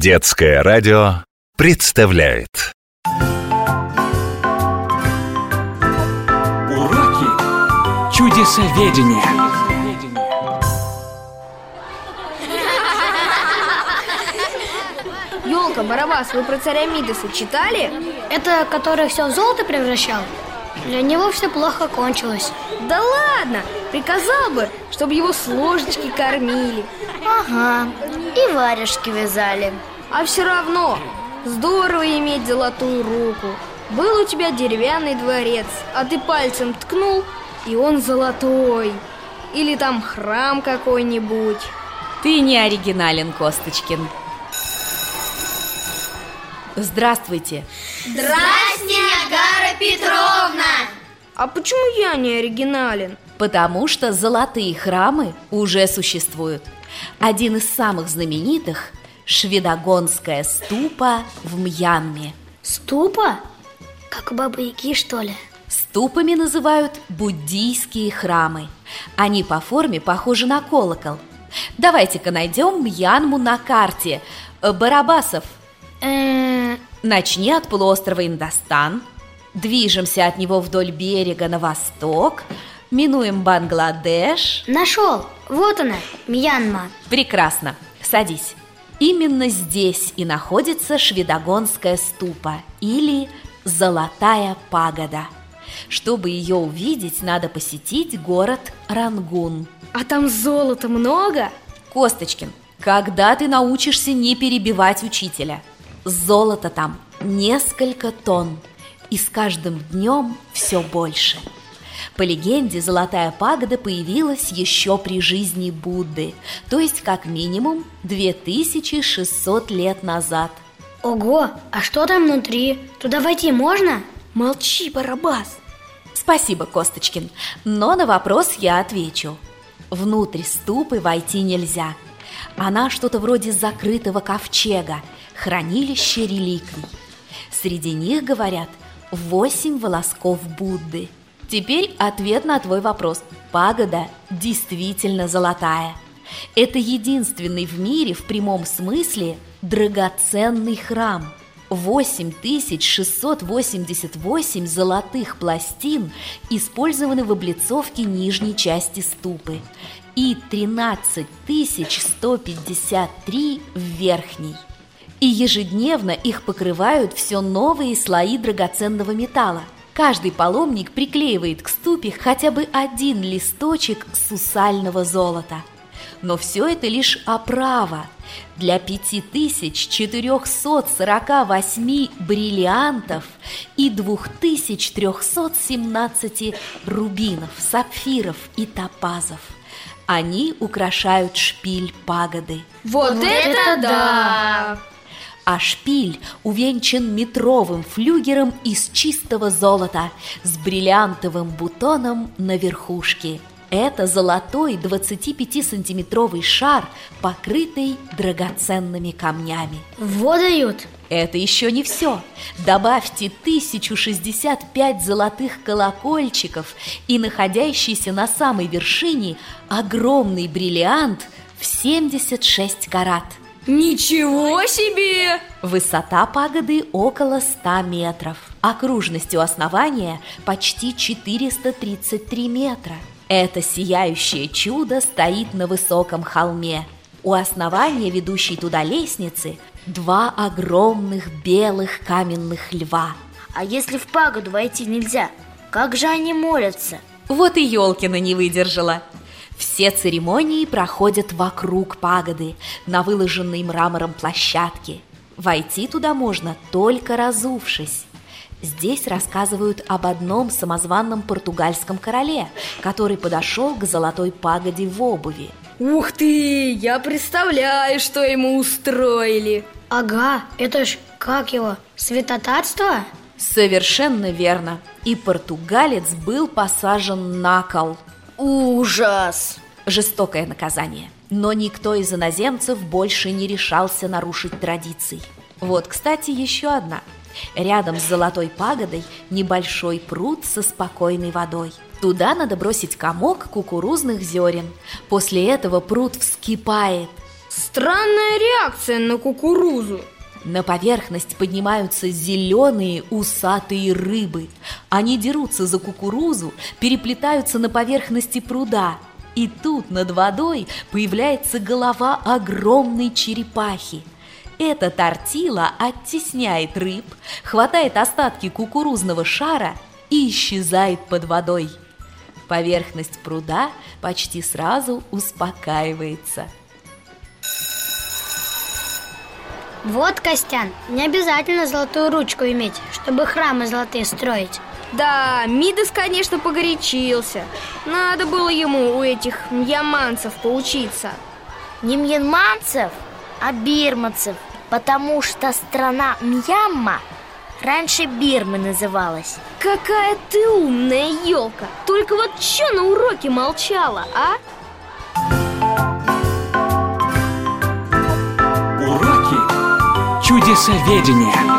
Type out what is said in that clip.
Детское радио представляет Уроки чудесоведения. Елка, Барабас, вы про царя Мидаса читали? Это который все в золото превращал? Для него все плохо кончилось. Да ладно, приказал бы, чтобы его с ложечки кормили. Ага, и варежки вязали. А все равно, здорово иметь золотую руку. Был у тебя деревянный дворец, а ты пальцем ткнул, и он золотой. Или там храм какой-нибудь. Ты не оригинален, Косточкин. Здравствуйте. Здрасте, Петровна! А почему я не оригинален? Потому что золотые храмы уже существуют. Один из самых знаменитых – Шведогонская ступа в Мьянме. Ступа? Как у Бабы Яги, что ли? Ступами называют буддийские храмы. Они по форме похожи на колокол. Давайте-ка найдем Мьянму на карте. Барабасов, начни от полуострова Индостан, движемся от него вдоль берега на восток, минуем Бангладеш. Нашел! Вот она, Мьянма. Прекрасно, садись. Именно здесь и находится Шведогонская ступа или Золотая пагода. Чтобы ее увидеть, надо посетить город Рангун. А там золота много? Косточкин, когда ты научишься не перебивать учителя? Золота там несколько тонн, и с каждым днем все больше. По легенде, Золотая пагода появилась еще при жизни Будды, то есть как минимум 2600 лет назад. Ого, а что там внутри? Туда войти можно? Молчи, Барабас. Спасибо, Косточкин, но на вопрос я отвечу. Внутрь ступы войти нельзя. Она что-то вроде закрытого ковчега, хранилище реликвий. Среди них, говорят, восемь волосков Будды. Теперь ответ на твой вопрос. Пагода действительно золотая. Это единственный в мире в прямом смысле драгоценный храм. 8688 золотых пластин использованы в облицовке нижней части ступы и 13153 в верхней. И ежедневно их покрывают все новые слои драгоценного металла. Каждый паломник приклеивает к ступе хотя бы один листочек сусального золота. Но все это лишь оправа. Для 5448 бриллиантов и 2317 рубинов, сапфиров и топазов. Они украшают шпиль пагоды. Вот, это да! А шпиль увенчан метровым флюгером из чистого золота с бриллиантовым бутоном на верхушке. Это золотой 25-сантиметровый шар, покрытый драгоценными камнями. Вот дают. Это еще не все. Добавьте 1065 золотых колокольчиков и находящийся на самой вершине огромный бриллиант в 76 карат. Ничего себе! Высота пагоды около 100 метров. Окружность у основания почти 433 метра. Это сияющее чудо стоит на высоком холме. У основания ведущей туда лестницы два огромных белых каменных льва. А если в пагоду войти нельзя, как же они молятся? Вот и Ёлкина не выдержала. Все церемонии проходят вокруг пагоды, на выложенной мрамором площадке. Войти туда можно только разувшись. Здесь рассказывают об одном самозванном португальском короле, который подошел к золотой пагоде в обуви. Ух ты, я представляю, что ему устроили. Ага, это ж как его, святотатство? Совершенно верно. И португалец был посажен на кол. Ужас! Жестокое наказание. Но никто из иноземцев больше не решался нарушить традиций. Вот, кстати, еще одна. Рядом с золотой пагодой небольшой пруд со спокойной водой. Туда надо бросить комок кукурузных зерен. После этого пруд вскипает. Странная реакция на кукурузу. На поверхность поднимаются зеленые усатые рыбы. Они дерутся за кукурузу, переплетаются на поверхности пруда. И тут над водой появляется голова огромной черепахи. Эта тортила оттесняет рыб, хватает остатки кукурузного шара и исчезает под водой. Поверхность пруда почти сразу успокаивается – Вот, Костян, не обязательно золотую ручку иметь, чтобы храмы золотые строить. Да, Мидас, конечно, погорячился. Надо было ему у этих мьяманцев поучиться. Не мьянманцев, а бирманцев, потому что страна Мьямма раньше Бирмы называлась. Какая ты умная елка! Только вот что на уроке молчала, а? Чудесоведение.